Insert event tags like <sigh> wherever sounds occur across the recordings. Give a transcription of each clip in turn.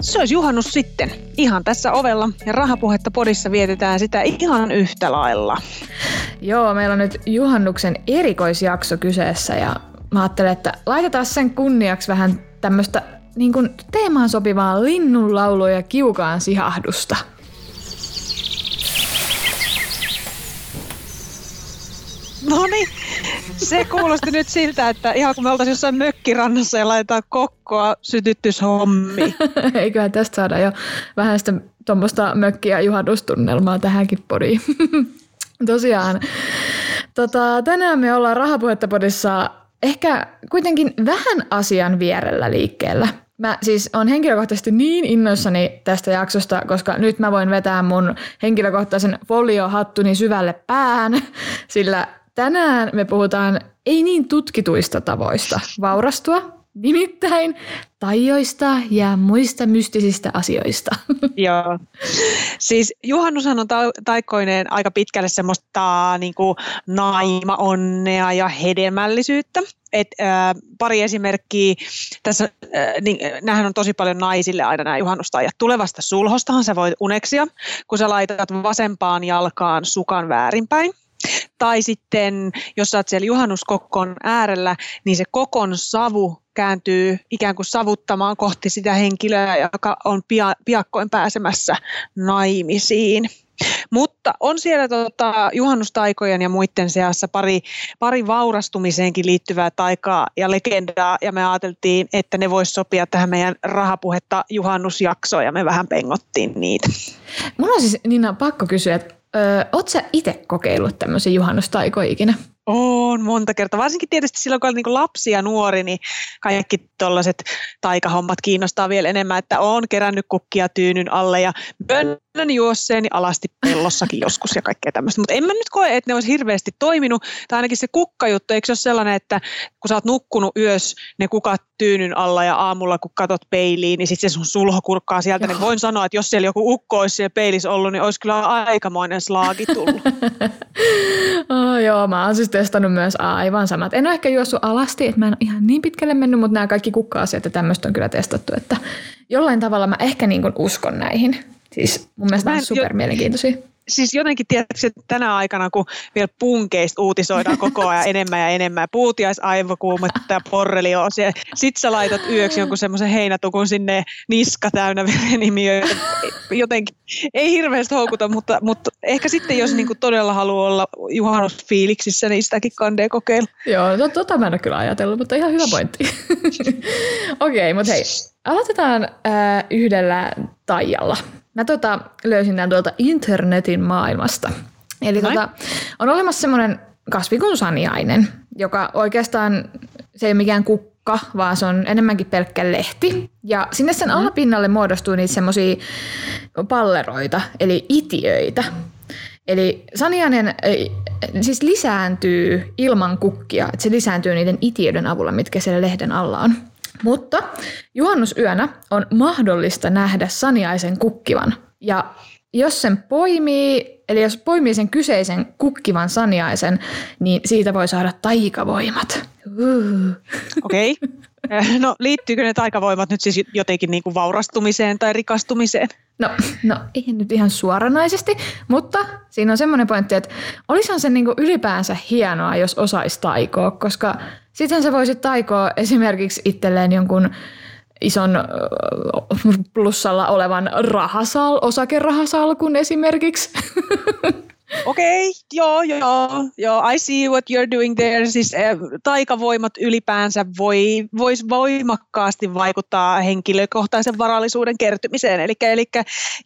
Se olisi juhannus sitten. Ihan tässä ovella ja rahapuhetta podissa vietetään sitä ihan yhtä lailla. Joo, meillä on nyt juhannuksen erikoisjakso kyseessä ja mä ajattelen, että laitetaan sen kunniaksi vähän tämmöistä niin kuin teemaan sopivaa linnunlaulua ja kiukaan sihahdusta. No niin, se kuulosti nyt siltä, että ihan kun me oltaisiin jossain mökkirannassa ja laitetaan kokkoa sytytyshommi. <laughs> Eiköhän tästä saada jo vähän sitä tuommoista mökkiä juhannustunnelmaa tähänkin podiin. <laughs> Tosiaan, tota, tänään me ollaan Rahapuhetta podissa ehkä kuitenkin vähän asian vierellä liikkeellä. Mä siis on henkilökohtaisesti niin innoissani tästä jaksosta, koska nyt mä voin vetää mun henkilökohtaisen foliohattuni syvälle päähän, <laughs> sillä tänään me puhutaan ei niin tutkituista tavoista vaurastua, nimittäin tajoista ja muista mystisistä asioista. <laughs> Joo. Siis juhannushan on ta- aika pitkälle semmoista niin kuin naima-onnea ja hedelmällisyyttä. Et, äh, pari esimerkkiä. Tässä, äh, niin, nämähän on tosi paljon naisille aina nämä juhannustajat. Tulevasta sulhostahan sä voit uneksia, kun sä laitat vasempaan jalkaan sukan väärinpäin. Tai sitten, jos oot siellä juhannuskokkon äärellä, niin se kokon savu kääntyy ikään kuin savuttamaan kohti sitä henkilöä, joka on pia, piakkoin pääsemässä naimisiin. Mutta on siellä tota, juhannustaikojen ja muiden seassa pari, pari vaurastumiseenkin liittyvää taikaa ja legendaa, ja me ajateltiin, että ne voisi sopia tähän meidän rahapuhetta juhannusjaksoon, ja me vähän pengottiin niitä. Mulla on siis Nina pakko kysyä, että Öö, sä itse kokeillut tämmöisiä juhannustaikoja ikinä? On monta kertaa. Varsinkin tietysti silloin, kun oli niin lapsi ja nuori, niin kaikki tuollaiset taikahommat kiinnostaa vielä enemmän, että on kerännyt kukkia tyynyn alle ja bönnön juosseeni alasti pellossakin joskus ja kaikkea tämmöistä. Mutta en mä nyt koe, että ne olisi hirveästi toiminut. Tai ainakin se kukkajuttu, eikö se ole sellainen, että kun sä oot nukkunut yös ne kukat tyynyn alla ja aamulla kun katot peiliin, niin sitten se sun sulho kurkkaa sieltä. Niin voin sanoa, että jos siellä joku ukko olisi siellä peilissä ollut, niin olisi kyllä aikamoinen slaagi tullut. <laughs> oh, joo, mä oon siis testannut myös aivan samat. En ole ehkä juossut alasti, että mä en ole ihan niin pitkälle mennyt, mutta nämä kaikki kukka-asiat ja tämmöistä on kyllä testattu, että jollain tavalla mä ehkä niin uskon näihin. Siis mun mielestä on super mielenkiintoisia siis jotenkin tietysti että tänä aikana, kun vielä punkeista uutisoidaan koko ajan enemmän ja enemmän, puutiaisaivokuumetta ja porreliosia, sit sä laitat yöksi jonkun semmoisen heinätukun sinne niska täynnä verenimiöitä. Jotenkin ei hirveästi houkuta, mutta, mutta ehkä sitten jos niinku todella haluaa olla juhannusfiiliksissä, niin sitäkin kandee kokeilla. Joo, tota mä en ole kyllä ajatellut, mutta ihan hyvä pointti. <laughs> Okei, okay, mutta hei, aloitetaan äh, yhdellä taijalla. Mä tota, löysin tämän tuolta internetin maailmasta. Eli tota, on olemassa semmoinen kasvi kuin saniainen, joka oikeastaan se ei ole mikään kukka, vaan se on enemmänkin pelkkä lehti. Ja sinne sen mm-hmm. alapinnalle muodostuu niitä semmoisia palleroita, eli itiöitä. Eli saniainen siis lisääntyy ilman kukkia, että se lisääntyy niiden itiöiden avulla, mitkä siellä lehden alla on. Mutta juhannusyönä on mahdollista nähdä saniaisen kukkivan. Ja jos sen poimii, eli jos poimii sen kyseisen kukkivan saniaisen, niin siitä voi saada taikavoimat. Uh. Okei. Okay. <laughs> No liittyykö ne taikavoimat nyt siis jotenkin niin kuin vaurastumiseen tai rikastumiseen? No, no ei nyt ihan suoranaisesti, mutta siinä on semmoinen pointti, että olisihan se niin kuin ylipäänsä hienoa, jos osaisi taikoa, koska sitten sä voisit taikoa esimerkiksi itselleen jonkun ison plussalla olevan rahasal, osakerahasalkun esimerkiksi. <laughs> Okei, okay, joo, joo, joo, I see what you're doing there. Siis äh, taikavoimat ylipäänsä voi, vois voimakkaasti vaikuttaa henkilökohtaisen varallisuuden kertymiseen. Eli, eli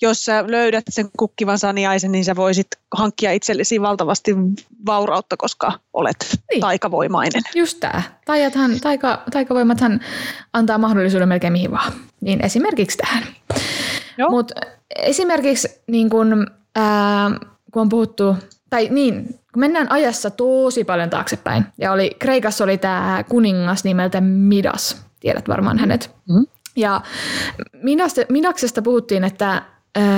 jos sä löydät sen kukkivan saniaisen, niin sä voisit hankkia itsellesi valtavasti vaurautta, koska olet niin. taikavoimainen. Just tämä. Taijathan, taika, taikavoimathan antaa mahdollisuuden melkein mihin vaan. Niin esimerkiksi tähän. Mutta esimerkiksi niin kun, ää, kun on puhuttu, tai niin, kun mennään ajassa tosi paljon taaksepäin, ja oli, Kreikassa oli tämä kuningas nimeltä Midas, tiedät varmaan hänet. Mm-hmm. Ja Midaksesta puhuttiin, että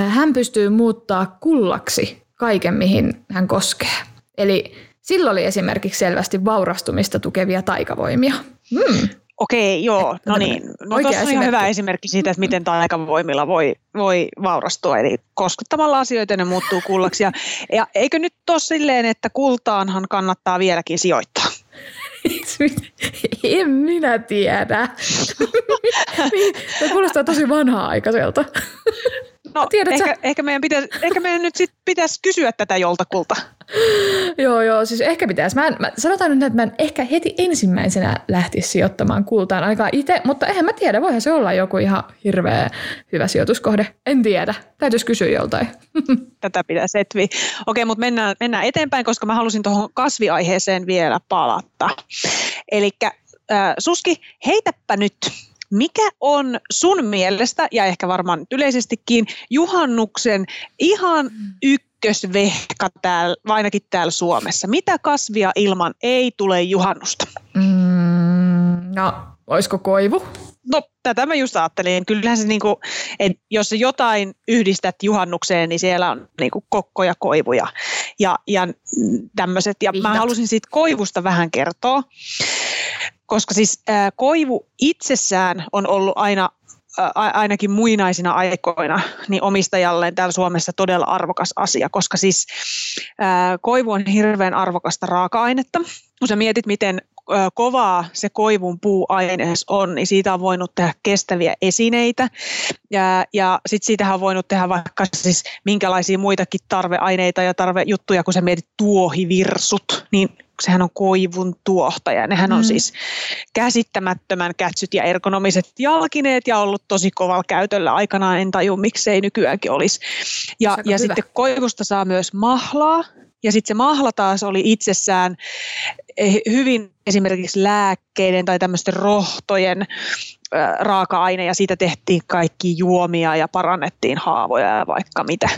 hän pystyy muuttaa kullaksi kaiken, mihin hän koskee. Eli sillä oli esimerkiksi selvästi vaurastumista tukevia taikavoimia. Hmm. Okei, joo, no niin. No tuossa on ihan hyvä esimerkki siitä, että miten taikavoimilla voi, voi vaurastua. Eli koskettamalla asioita ne muuttuu kullaksi. Ja, ja eikö nyt ole silleen, että kultaanhan kannattaa vieläkin sijoittaa? En minä tiedä. Tämä kuulostaa tosi vanhaa-aikaiselta. No, ehkä, ehkä, meidän pitäisi, ehkä meidän nyt sit pitäisi kysyä tätä joltakulta. Joo, joo, siis ehkä pitäisi. Mä, en, mä sanotaan nyt, että mä en ehkä heti ensimmäisenä lähtisi sijoittamaan kultaan ainakaan itse, mutta eihän mä tiedä, voihan se olla joku ihan hirveä hyvä sijoituskohde. En tiedä, täytyisi kysyä joltain. <laughs> Tätä pitäisi etviä. Okei, mutta mennään, mennään eteenpäin, koska mä halusin tuohon kasviaiheeseen vielä palata. Eli äh, Suski, heitäpä nyt mikä on sun mielestä, ja ehkä varmaan yleisestikin, juhannuksen ihan ykkösvehka täällä, ainakin täällä Suomessa? Mitä kasvia ilman ei tule juhannusta? Mm, no, olisiko koivu? No, tätä mä just ajattelin. Kyllähän se, niinku, että jos se jotain yhdistät juhannukseen, niin siellä on niinku kokkoja, koivuja ja, ja tämmöiset. Ja Vihdat. mä halusin siitä koivusta vähän kertoa koska siis ää, koivu itsessään on ollut aina ainakin muinaisina aikoina niin omistajalleen täällä Suomessa todella arvokas asia, koska siis koivu on hirveän arvokasta raaka-ainetta. Kun sä mietit, miten kovaa se koivun puuaines on, niin siitä on voinut tehdä kestäviä esineitä. Ja, ja sitten siitähän on voinut tehdä vaikka siis minkälaisia muitakin tarveaineita ja tarvejuttuja, kun sä mietit tuohivirsut, niin sehän on koivun tuohtaja. Nehän on mm. siis käsittämättömän kätsyt ja ergonomiset jalkineet ja ollut tosi kovalla käytöllä aikanaan. En taju, miksei nykyäänkin olisi. Ja, ja sitten koivusta saa myös mahlaa. Ja sitten se mahla taas oli itsessään eh, hyvin esimerkiksi lääkkeiden tai tämmöisten rohtojen raaka-aine ja siitä tehtiin kaikki juomia ja parannettiin haavoja ja vaikka mitä.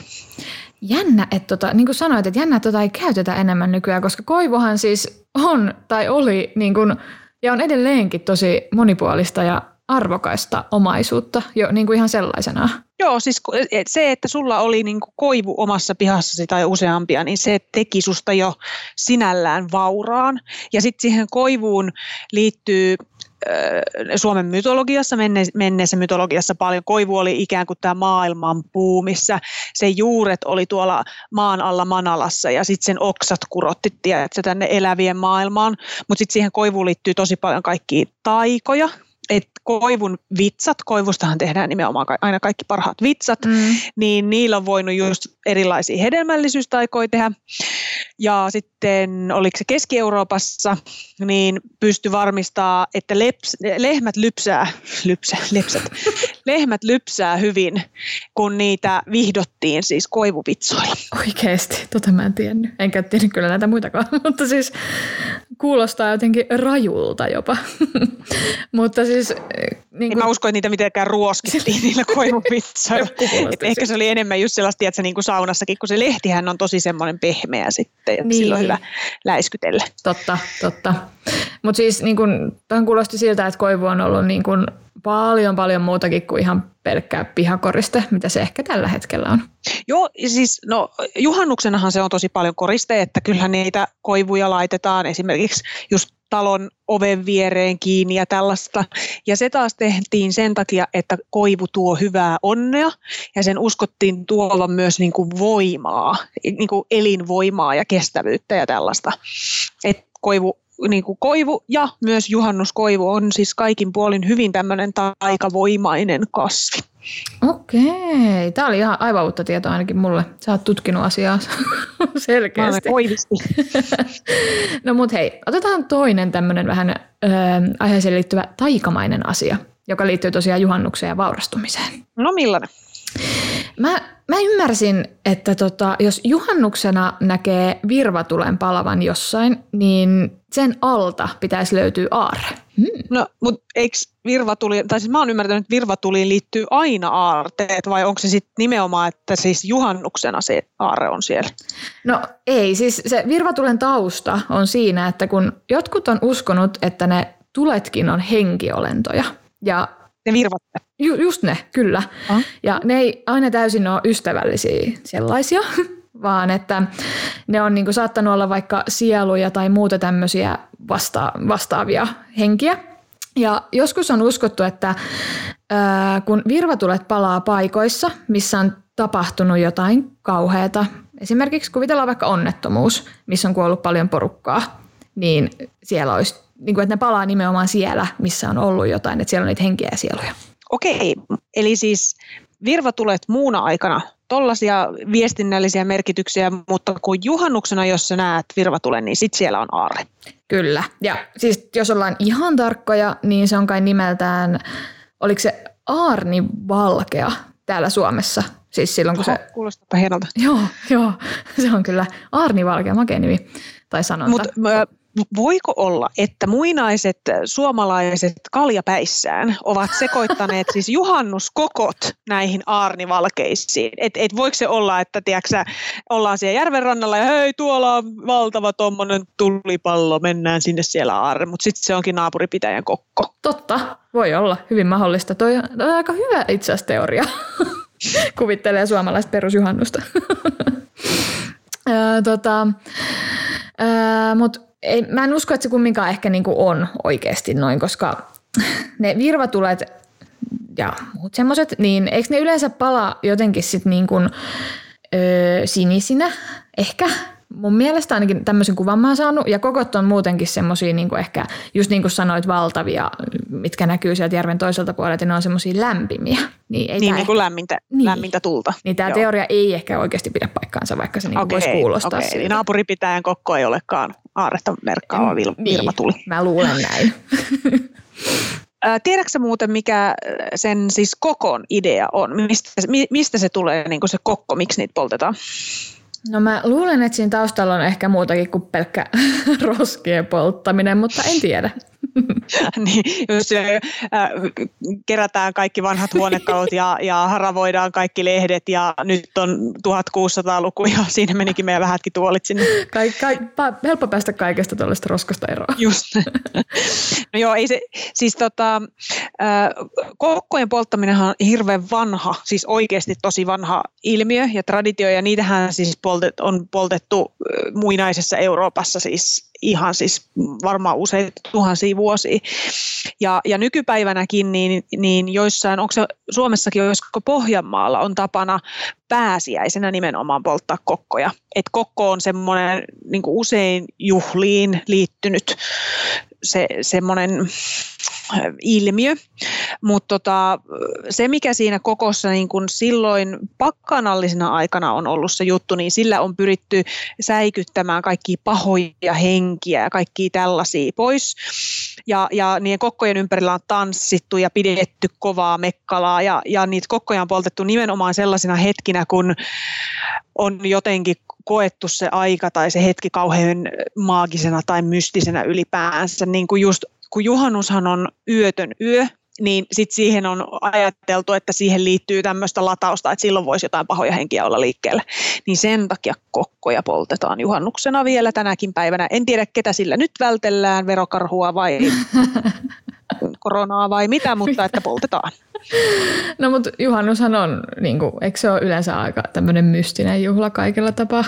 Jännä, että tota, niin kuin sanoit, että jännä, että tota ei käytetä enemmän nykyään, koska koivuhan siis on tai oli niin kuin, ja on edelleenkin tosi monipuolista ja arvokaista omaisuutta jo niin kuin ihan sellaisena. Joo, siis se, että sulla oli niin kuin koivu omassa pihassasi tai useampia, niin se teki susta jo sinällään vauraan. Ja sitten siihen koivuun liittyy Suomen mytologiassa, menneessä mytologiassa paljon. Koivu oli ikään kuin tämä maailman puu, missä se juuret oli tuolla maan alla Manalassa ja sitten sen oksat kurotti tiedätkö, tänne elävien maailmaan. Mutta sitten siihen koivuun liittyy tosi paljon kaikkia taikoja, että koivun vitsat, koivustahan tehdään nimenomaan aina kaikki parhaat vitsat, mm. niin niillä on voinut just erilaisia hedelmällisyystaikoja tehdä. Ja sitten oliko se Keski-Euroopassa, niin pysty varmistaa, että leps, lehmät lypsää, lypsä, lepsät, <laughs> lehmät lypsää hyvin, kun niitä vihdottiin siis koivuvitsoilla. Oikeasti, tota mä en tiennyt. Enkä tiedä kyllä näitä muitakaan, <laughs> mutta siis kuulostaa jotenkin rajulta jopa. <laughs> mutta siis... Niin kuin... En mä usko, että niitä mitenkään ruoskittiin niillä koivuvitsoilla. ehkä se oli enemmän just sellaista, että niin kuin saunassakin, kun se lehtihän on tosi semmoinen pehmeä sitten ja niin. silloin hyvä läiskytellä. Totta, totta. Mutta siis niin kun, kuulosti siltä, että koivu on ollut niin kun paljon paljon muutakin kuin ihan pelkkää pihakoriste, mitä se ehkä tällä hetkellä on. Joo, siis no juhannuksenahan se on tosi paljon koriste, että kyllähän niitä koivuja laitetaan esimerkiksi just talon oven viereen kiinni ja tällaista. Ja se taas tehtiin sen takia, että koivu tuo hyvää onnea ja sen uskottiin tuovan myös niin kuin voimaa, niin kuin elinvoimaa ja kestävyyttä ja tällaista. Et koivu niin kuin koivu ja myös juhannuskoivu on siis kaikin puolin hyvin tämmöinen taikavoimainen kasvi. Okei, tämä oli ihan aivan uutta tietoa ainakin mulle. Sä oot tutkinut asiaa <laughs> selkeästi. koivisti. <laughs> no mut hei, otetaan toinen tämmöinen vähän ö, aiheeseen liittyvä taikamainen asia, joka liittyy tosiaan juhannukseen ja vaurastumiseen. No millainen? Mä, mä ymmärsin, että tota, jos juhannuksena näkee virvatulen palavan jossain, niin sen alta pitäisi löytyä aarre. Hmm. No, mutta eikö virvatuli, tai siis mä oon ymmärtänyt, että virvatuliin liittyy aina aarteet, vai onko se sitten nimenomaan, että siis juhannuksena se aare on siellä? No ei, siis se virvatulen tausta on siinä, että kun jotkut on uskonut, että ne tuletkin on henkiolentoja, ja ne virvat. Ju, just ne, kyllä. Uh-huh. Ja ne ei aina täysin ole ystävällisiä sellaisia, <laughs> vaan että ne on niinku saattanut olla vaikka sieluja tai muuta tämmöisiä vasta- vastaavia henkiä. Ja joskus on uskottu, että ää, kun virvatulet palaa paikoissa, missä on tapahtunut jotain kauheata, esimerkiksi kuvitellaan vaikka onnettomuus, missä on kuollut paljon porukkaa, niin siellä olisi, niin kuin, että ne palaa nimenomaan siellä, missä on ollut jotain, että siellä on niitä henkiä ja sieluja. Okei, eli siis virvatulet muuna aikana tollaisia viestinnällisiä merkityksiä, mutta kun juhannuksena, jos sä näet virvatulen, niin sit siellä on aarre. Kyllä. Ja siis jos ollaan ihan tarkkoja, niin se on kai nimeltään, oliko se Aarni Valkea täällä Suomessa? Siis silloin kun Oho, se... Kuulostaa hienolta. Joo, joo, <laughs> se on kyllä Aarni Valkea, makea nimi tai sanonta. Mut, voiko olla, että muinaiset suomalaiset kaljapäissään ovat sekoittaneet <laughs> siis juhannuskokot näihin aarnivalkeisiin? Et, et voiko se olla, että tiiäksä, ollaan siellä järven rannalla ja hei tuolla on valtava tuommoinen tulipallo, mennään sinne siellä aarre, mutta sitten se onkin naapuripitäjän kokko. Totta, voi olla, hyvin mahdollista. Toi on, toi on aika hyvä itse asiassa teoria. <laughs> Kuvittelee suomalaista perusjuhannusta. <laughs> tota, Mutta ei, mä en usko, että se kumminkaan ehkä niin on oikeasti noin, koska <laughs> ne virvatulet ja muut semmoiset, niin eikö ne yleensä palaa jotenkin sitten niin öö, sinisinä ehkä? Mun mielestä ainakin tämmöisen kuvan mä oon saanut, ja kokot on muutenkin semmoisia niin ehkä, just niin kuin sanoit, valtavia, mitkä näkyy sieltä järven toiselta puolelta, ne on semmoisia lämpimiä. Niin, ei niin, niin kuin lämmintä, niin. lämmintä tulta. Niin tämä teoria ei ehkä oikeasti pidä paikkaansa, vaikka se niin okay, voisi kuulostaa okay. siltä. Naapuripitäjän kokko ei olekaan aaretta merkkaava vil- niin, virvatuli. Mä luulen näin. <laughs> Tiedätkö muuten, mikä sen siis kokon idea on? Mistä, mistä se tulee, niin kuin se kokko, miksi niitä poltetaan? No mä luulen, että siinä taustalla on ehkä muutakin kuin pelkkä <laughs> roskien polttaminen, mutta en tiedä. <laughs> niin, jos äh, kerätään kaikki vanhat huonekalut ja, ja haravoidaan kaikki lehdet ja nyt on 1600-luku ja siinä menikin meidän vähätkin tuolit sinne. Kai, kai, helppo päästä kaikesta tuollaista roskasta eroon. Just. no joo, ei se, siis tota, äh, kokkojen polttaminen on hirveän vanha, siis oikeasti tosi vanha ilmiö ja traditio ja niitähän siis poltet, on poltettu äh, muinaisessa Euroopassa siis ihan siis varmaan useita tuhansia vuosia. Ja, ja nykypäivänäkin niin, niin joissain, onko se Suomessakin, josko Pohjanmaalla on tapana pääsiäisenä nimenomaan polttaa kokkoja. Et kokko on semmoinen niin usein juhliin liittynyt se, semmoinen ilmiö, mutta tota, se mikä siinä kokossa niin kun silloin pakkanallisena aikana on ollut se juttu, niin sillä on pyritty säikyttämään kaikki pahoja henkiä ja kaikki tällaisia pois. Ja, ja niiden kokkojen ympärillä on tanssittu ja pidetty kovaa mekkalaa ja, ja niitä kokkoja on poltettu nimenomaan sellaisina hetkinä, kun on jotenkin koettu se aika tai se hetki kauhean maagisena tai mystisenä ylipäänsä, niin kuin just kun juhannushan on yötön yö, niin sitten siihen on ajateltu, että siihen liittyy tämmöistä latausta, että silloin voisi jotain pahoja henkiä olla liikkeellä. Niin sen takia kokkoja poltetaan juhannuksena vielä tänäkin päivänä. En tiedä, ketä sillä nyt vältellään, verokarhua vai <laughs> koronaa vai mitä, mutta että poltetaan. <laughs> No mutta juhannushan on, niin kuin, eikö se ole yleensä aika tämmöinen mystinen juhla kaikella tapaa?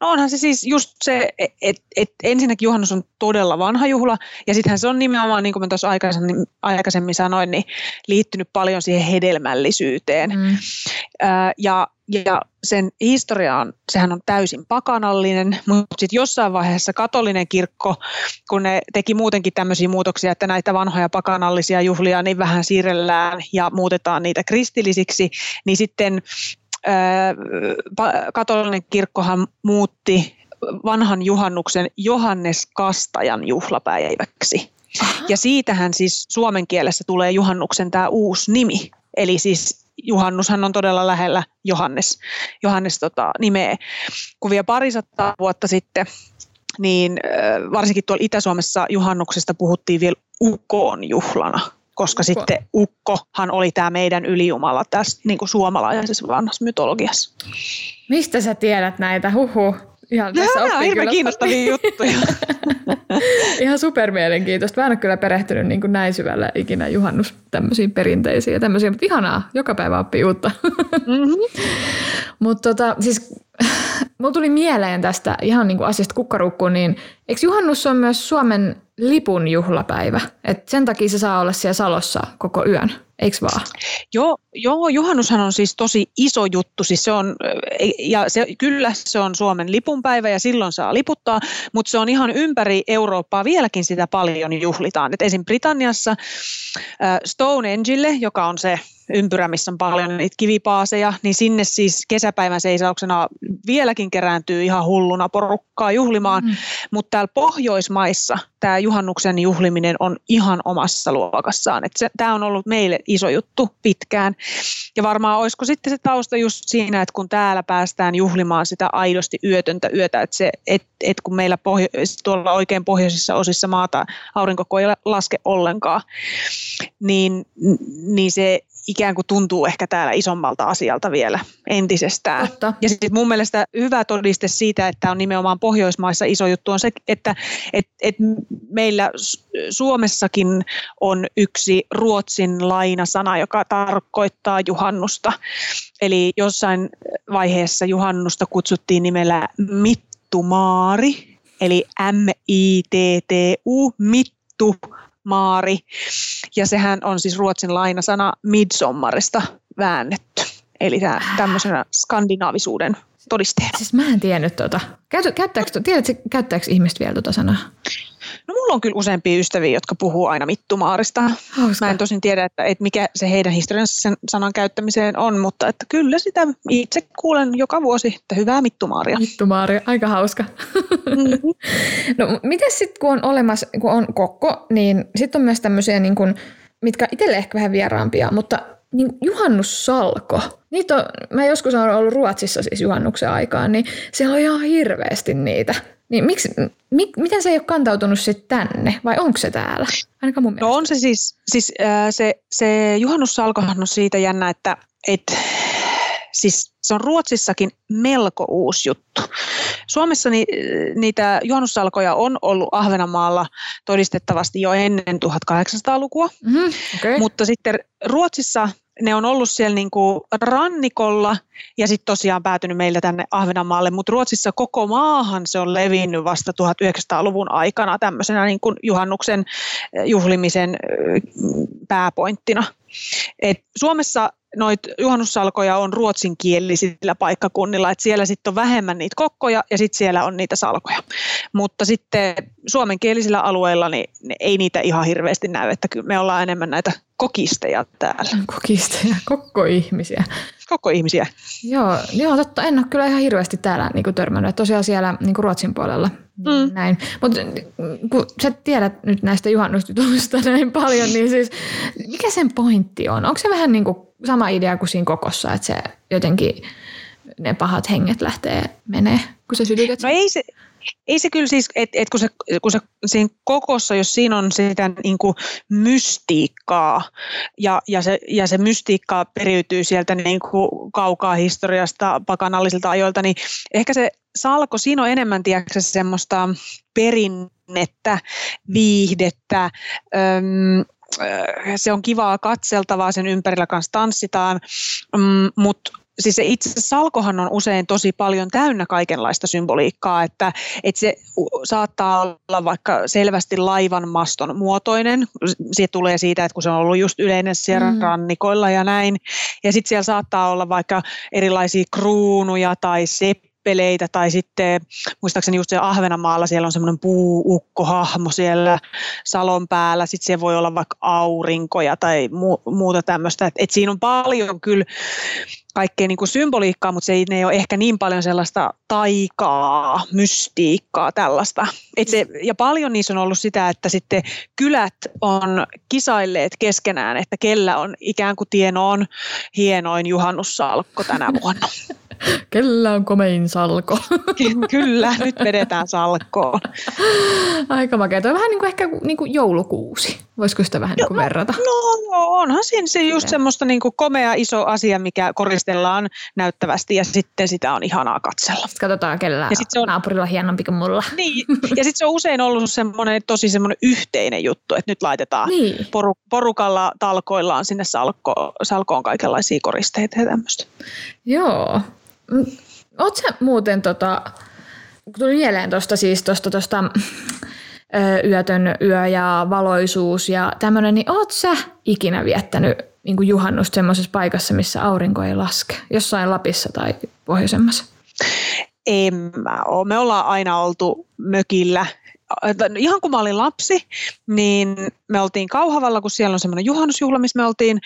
No onhan se siis just se, että et, et ensinnäkin juhannus on todella vanha juhla, ja sittenhän se on nimenomaan, niin kuin mä tuossa aikaisemmin, aikaisemmin sanoin, niin liittynyt paljon siihen hedelmällisyyteen. Mm. Ja, ja sen historia on, sehän on täysin pakanallinen, mutta sitten jossain vaiheessa katolinen kirkko, kun ne teki muutenkin tämmöisiä muutoksia, että näitä vanhoja pakanallisia juhlia niin vähän siirrellään ja muutetaan niitä kristillisiksi, niin sitten katolinen kirkkohan muutti vanhan juhannuksen Johannes Kastajan juhlapäiväksi. Aha. Ja siitähän siis suomen kielessä tulee juhannuksen tämä uusi nimi. Eli siis juhannushan on todella lähellä Johannes, Johannes tota, nimeä. Kun vielä parisataa vuotta sitten niin varsinkin tuolla Itä-Suomessa juhannuksesta puhuttiin vielä ukoon juhlana, koska Ukko. sitten ukkohan oli tämä meidän ylijumala tässä niin kuin suomalaisessa vanhassa mytologiassa. Mistä sä tiedät näitä? Huhu. Ihan tässä Nämä on hirveän kiinnostavia juttuja. <laughs> Ihan super mielenkiintoista. Mä en ole kyllä perehtynyt niin kuin näin syvälle ikinä juhannus tämmöisiin perinteisiin ja tämmöisiä, mutta ihanaa, joka päivä oppii uutta. Mm-hmm. <laughs> mutta tota, siis mulla tuli mieleen tästä ihan niin kuin asiasta kukkarukkuun, niin eikö juhannus on myös Suomen lipun juhlapäivä? Et sen takia se saa olla siellä Salossa koko yön, eikö vaan? Joo, joo, juhannushan on siis tosi iso juttu. Siis se on, ja se, kyllä se on Suomen lipunpäivä ja silloin saa liputtaa, mutta se on ihan ympäri Eurooppaa vieläkin sitä paljon juhlitaan. Et esim. Britanniassa äh, Stonehengelle, joka on se ympyrä, missä on paljon niitä kivipaaseja, niin sinne siis kesäpäivän seisauksena vieläkin kerääntyy ihan hulluna porukkaa juhlimaan, mm. mutta täällä Pohjoismaissa tämä juhannuksen juhliminen on ihan omassa luokassaan. Tämä on ollut meille iso juttu pitkään. Ja varmaan olisiko sitten se tausta just siinä, että kun täällä päästään juhlimaan sitä aidosti yötöntä yötä, että se, et, et kun meillä pohjo- tuolla oikein pohjoisissa osissa maata aurinko ei laske ollenkaan, niin, niin se ikään kuin tuntuu ehkä täällä isommalta asialta vielä entisestään. Totta. Ja sitten mun mielestä hyvä todiste siitä, että on nimenomaan Pohjoismaissa iso juttu on se, että et, et meillä Suomessakin on yksi ruotsin lainasana, joka tarkoittaa juhannusta. Eli jossain vaiheessa juhannusta kutsuttiin nimellä mittumaari, eli M-I-T-T-U, mittu maari. Ja sehän on siis ruotsin lainasana midsommarista väännetty. Eli tämä tämmöisenä skandinaavisuuden todisteena. Siis mä en tiennyt tuota. Käyttääkö, tiedätkö, käyttääkö ihmiset vielä tuota sanaa? Mulla on kyllä useampia ystäviä, jotka puhuu aina mittumaarista. Hauska. Mä en tosin tiedä, että, että mikä se heidän historiansa sen sanan käyttämiseen on, mutta että kyllä sitä itse kuulen joka vuosi, että hyvää mittumaaria. Mittumaaria, aika hauska. Mm-hmm. no miten sitten kun on olemassa, kun on kokko, niin sitten on myös tämmöisiä niin kuin, mitkä itselle ehkä vähän vieraampia, mutta niin juhannussalko. Niitä on, mä joskus olen ollut Ruotsissa siis juhannuksen aikaan, niin siellä on ihan hirveästi niitä. Niin miksi, mi, miten se ei ole kantautunut sitten tänne, vai onko se täällä? Ainakaan mun No on se siis, siis äh, se, se juhannussalkohan on siitä jännä, että et, siis se on Ruotsissakin melko uusi juttu. Suomessa ni, niitä juhannussalkoja on ollut Ahvenanmaalla todistettavasti jo ennen 1800-lukua, mm-hmm, okay. mutta sitten Ruotsissa ne on ollut siellä niin kuin rannikolla ja sitten tosiaan päätynyt meillä tänne Ahvenanmaalle, mutta Ruotsissa koko maahan se on levinnyt vasta 1900-luvun aikana tämmöisenä niin kuin juhannuksen eh, juhlimisen eh, pääpointtina. Et Suomessa noita juhannussalkoja on ruotsinkielisillä paikkakunnilla, että siellä sitten on vähemmän niitä kokkoja ja sitten siellä on niitä salkoja. Mutta sitten suomenkielisillä alueilla niin ei niitä ihan hirveästi näy, että kyllä me ollaan enemmän näitä kokisteja täällä. Kokisteja, kokko-ihmisiä. Koko-ihmisiä. Joo, joo, totta. En ole kyllä ihan hirveästi täällä niin kuin törmännyt. Tosiaan siellä niin kuin Ruotsin puolella Mm. Näin. Mutta kun sä tiedät nyt näistä juhannustytuista <laughs> näin paljon, niin siis mikä sen pointti on? Onko se vähän niin kuin sama idea kuin siinä kokossa, että se jotenkin ne pahat henget lähtee menee, kun sä sytytät? No ei se, ei se kyllä siis, että et kun, se, kun se siinä kokossa, jos siinä on sitä niin kuin mystiikkaa ja, ja, se, ja se mystiikka periytyy sieltä niin kuin kaukaa historiasta, pakanallisilta ajoilta, niin ehkä se salko, siinä on enemmän tiedätkö, semmoista perinnettä, viihdettä, öm, se on kivaa katseltavaa, sen ympärillä kanssa tanssitaan, mm, mutta siis se itse salkohan on usein tosi paljon täynnä kaikenlaista symboliikkaa, että, että se saattaa olla vaikka selvästi laivan maston muotoinen. Se tulee siitä, että kun se on ollut just yleinen siellä mm. rannikoilla ja näin. Ja sitten siellä saattaa olla vaikka erilaisia kruunuja tai seppejä seppeleitä tai sitten muistaakseni just se Ahvenanmaalla siellä on semmoinen puuukkohahmo siellä salon päällä, sitten siellä voi olla vaikka aurinkoja tai mu- muuta tämmöistä, että et siinä on paljon kyllä kaikkea niin kuin symboliikkaa, mutta se ei, ne ei ole ehkä niin paljon sellaista taikaa, mystiikkaa, tällaista. Et se, ja paljon niissä on ollut sitä, että sitten kylät on kisailleet keskenään, että kellä on ikään kuin tienoon hienoin juhannussalkko tänä vuonna. <laughs> <laughs> Kellä on komein salko? <laughs> Kyllä, nyt vedetään salkkoon. Aika makea. Tuo on vähän niin kuin ehkä niin kuin joulukuusi. Voisiko sitä vähän niin kuin verrata? No onhan siinä se just semmoista niin kuin komea iso asia, mikä koristellaan näyttävästi ja sitten sitä on ihanaa katsella. Sitten katsotaan, kellä Ja sit se on- naapurilla hienompi kuin mulla. Niin, ja sitten se on usein ollut semmoinen tosi semmoinen yhteinen juttu, että nyt laitetaan Niin. poru, porukalla talkoillaan sinne salkko, salkoon kaikenlaisia koristeita ja tämmöistä. Joo. Mm, sä muuten tota, tuli mieleen tuosta siis tosta, ö, yötön yö ja valoisuus ja tämmöinen, niin oot sä ikinä viettänyt niin kuin juhannusta semmoisessa paikassa, missä aurinko ei laske? Jossain Lapissa tai pohjoisemmassa? En mä oo. Me ollaan aina oltu mökillä. Ihan kun mä olin lapsi, niin me oltiin Kauhavalla, kun siellä on semmoinen juhannusjuhla, missä me oltiin.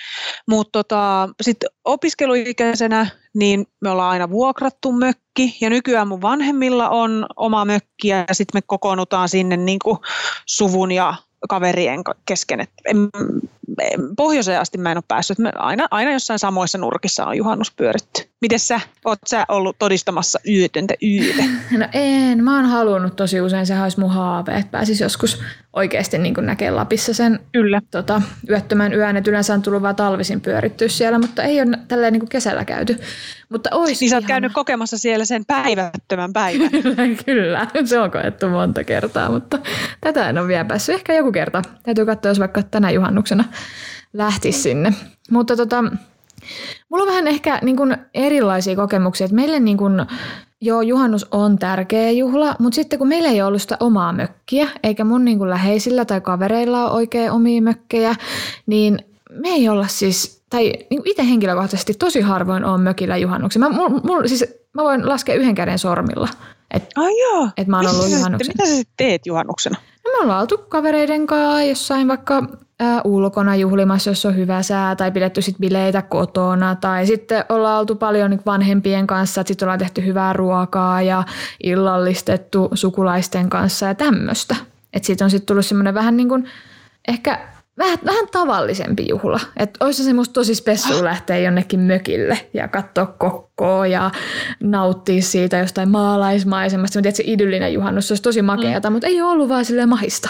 Mutta tota, sitten opiskeluikäisenä, niin me ollaan aina vuokrattu mökki. Ja nykyään mun vanhemmilla on oma mökki ja sitten me kokoonnutaan sinne niin kuin suvun ja kaverien ka- kesken. Et en, en, pohjoiseen asti mä en ole päässyt. Me aina, aina jossain samoissa nurkissa on juhannus pyöritty. Miten sä, oot sä ollut todistamassa yötöntä yötä? <laughs> No en, mä oon halunnut tosi usein, sehän olisi mun haave, että pääsis joskus oikeasti niin näkemään Lapissa sen Kyllä. tota, yöttömän yön, että yleensä on tullut vaan talvisin pyörittyä siellä, mutta ei ole tälleen niin kuin kesällä käyty. Mutta ois Niin sä oot käynyt kokemassa siellä sen päivättömän päivän. <laughs> Kyllä, kyllä, se on koettu monta kertaa, mutta tätä en ole vielä päässyt. Ehkä joku kerta. Täytyy katsoa, jos vaikka tänä juhannuksena lähtisi sinne. Mutta tota, mulla on vähän ehkä niin kuin erilaisia kokemuksia. Että meille niin kuin, joo, juhannus on tärkeä juhla, mutta sitten kun meillä ei ole ollut sitä omaa mökkiä, eikä mun niin kuin läheisillä tai kavereilla ole oikein omia mökkejä, niin me ei olla siis, tai niin itse henkilökohtaisesti tosi harvoin on mökillä juhannuksen. Mä, mul, mul, siis, mä voin laskea yhden käden sormilla, että Ai joo. et mä oon ollut juhannuksena. mitä sä sitten teet juhannuksena? No me ollaan oltu kavereiden kanssa jossain vaikka ää, ulkona juhlimassa, jos on hyvä sää, tai pidetty sit bileitä kotona, tai sitten ollaan oltu paljon niin vanhempien kanssa, että sitten ollaan tehty hyvää ruokaa ja illallistettu sukulaisten kanssa ja tämmöistä. Että siitä on sitten tullut semmoinen vähän niin kuin, ehkä vähän, vähän tavallisempi juhla. Että olisi se musta tosi spessu lähteä jonnekin mökille ja katsoa kokkoa ja nauttia siitä jostain maalaismaisemasta. Mä tiedän, että se idyllinen juhannus se olisi tosi makeata, mm. mutta ei ole ollut vaan silleen mahista.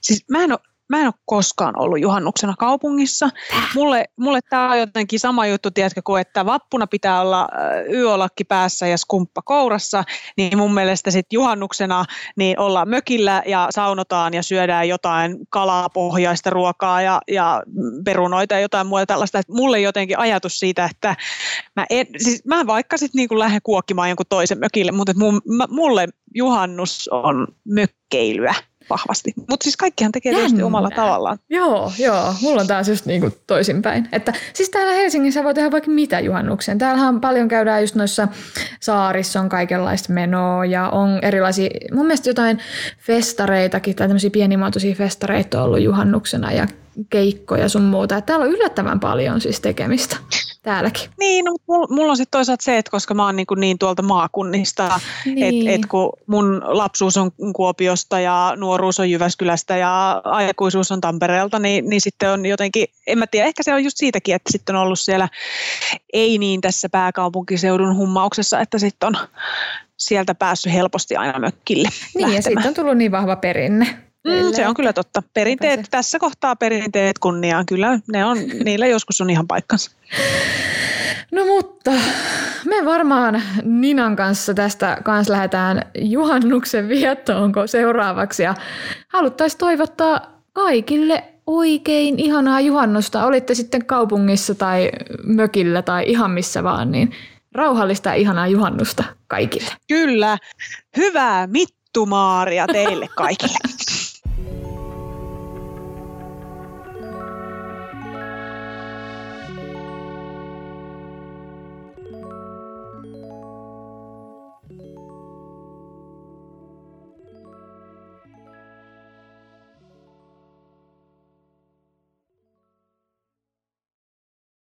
Siis mä en ole Mä en ole koskaan ollut juhannuksena kaupungissa. Mulle, mulle tämä on jotenkin sama juttu, tiedätkö, kuin että vappuna pitää olla yölakki päässä ja skumppa kourassa, niin mun mielestä sitten juhannuksena niin ollaan mökillä ja saunotaan ja syödään jotain kalapohjaista ruokaa ja, ja perunoita ja jotain muuta tällaista. Et mulle jotenkin ajatus siitä, että mä, en, siis mä vaikka sitten niinku lähden kuokkimaan jonkun toisen mökille, mutta mun, mä, mulle juhannus on mökkeilyä vahvasti. Mutta siis kaikkihan tekee tietysti Jännä. omalla tavallaan. Joo, joo. Mulla on taas just niinku toisinpäin. Että, siis täällä Helsingissä voi tehdä vaikka mitä juhannuksen. Täällähän paljon käydään just noissa saarissa, on kaikenlaista menoa ja on erilaisia, mun mielestä jotain festareitakin tai tämmöisiä pienimuotoisia festareita on ollut juhannuksena ja keikkoja sun muuta. Että täällä on yllättävän paljon siis tekemistä täälläkin. <laughs> Niin, no, mulla, mulla on sitten toisaalta se, että koska mä oon niin, kuin niin tuolta maakunnista, Niin. että et kun mun lapsuus on Kuopiosta ja nuoruus on Jyväskylästä ja aikuisuus on Tampereelta, niin, niin sitten on jotenkin, en mä tiedä, ehkä se on just siitäkin, että sitten on ollut siellä ei niin tässä pääkaupunkiseudun hummauksessa, että sitten on sieltä päässyt helposti aina mökkille Niin, ja lähtemään. siitä on tullut niin vahva perinne. Mm, se on kyllä totta. Perinteet, Pääsee. tässä kohtaa perinteet kunniaan. Kyllä ne on, niillä joskus on ihan paikkansa. No mutta me varmaan Ninan kanssa tästä kans lähdetään juhannuksen viettoonko seuraavaksi ja haluttaisiin toivottaa kaikille oikein ihanaa juhannusta, olitte sitten kaupungissa tai mökillä tai ihan missä vaan, niin rauhallista ja ihanaa juhannusta kaikille. Kyllä. Hyvää mittumaaria teille kaikille. <laughs>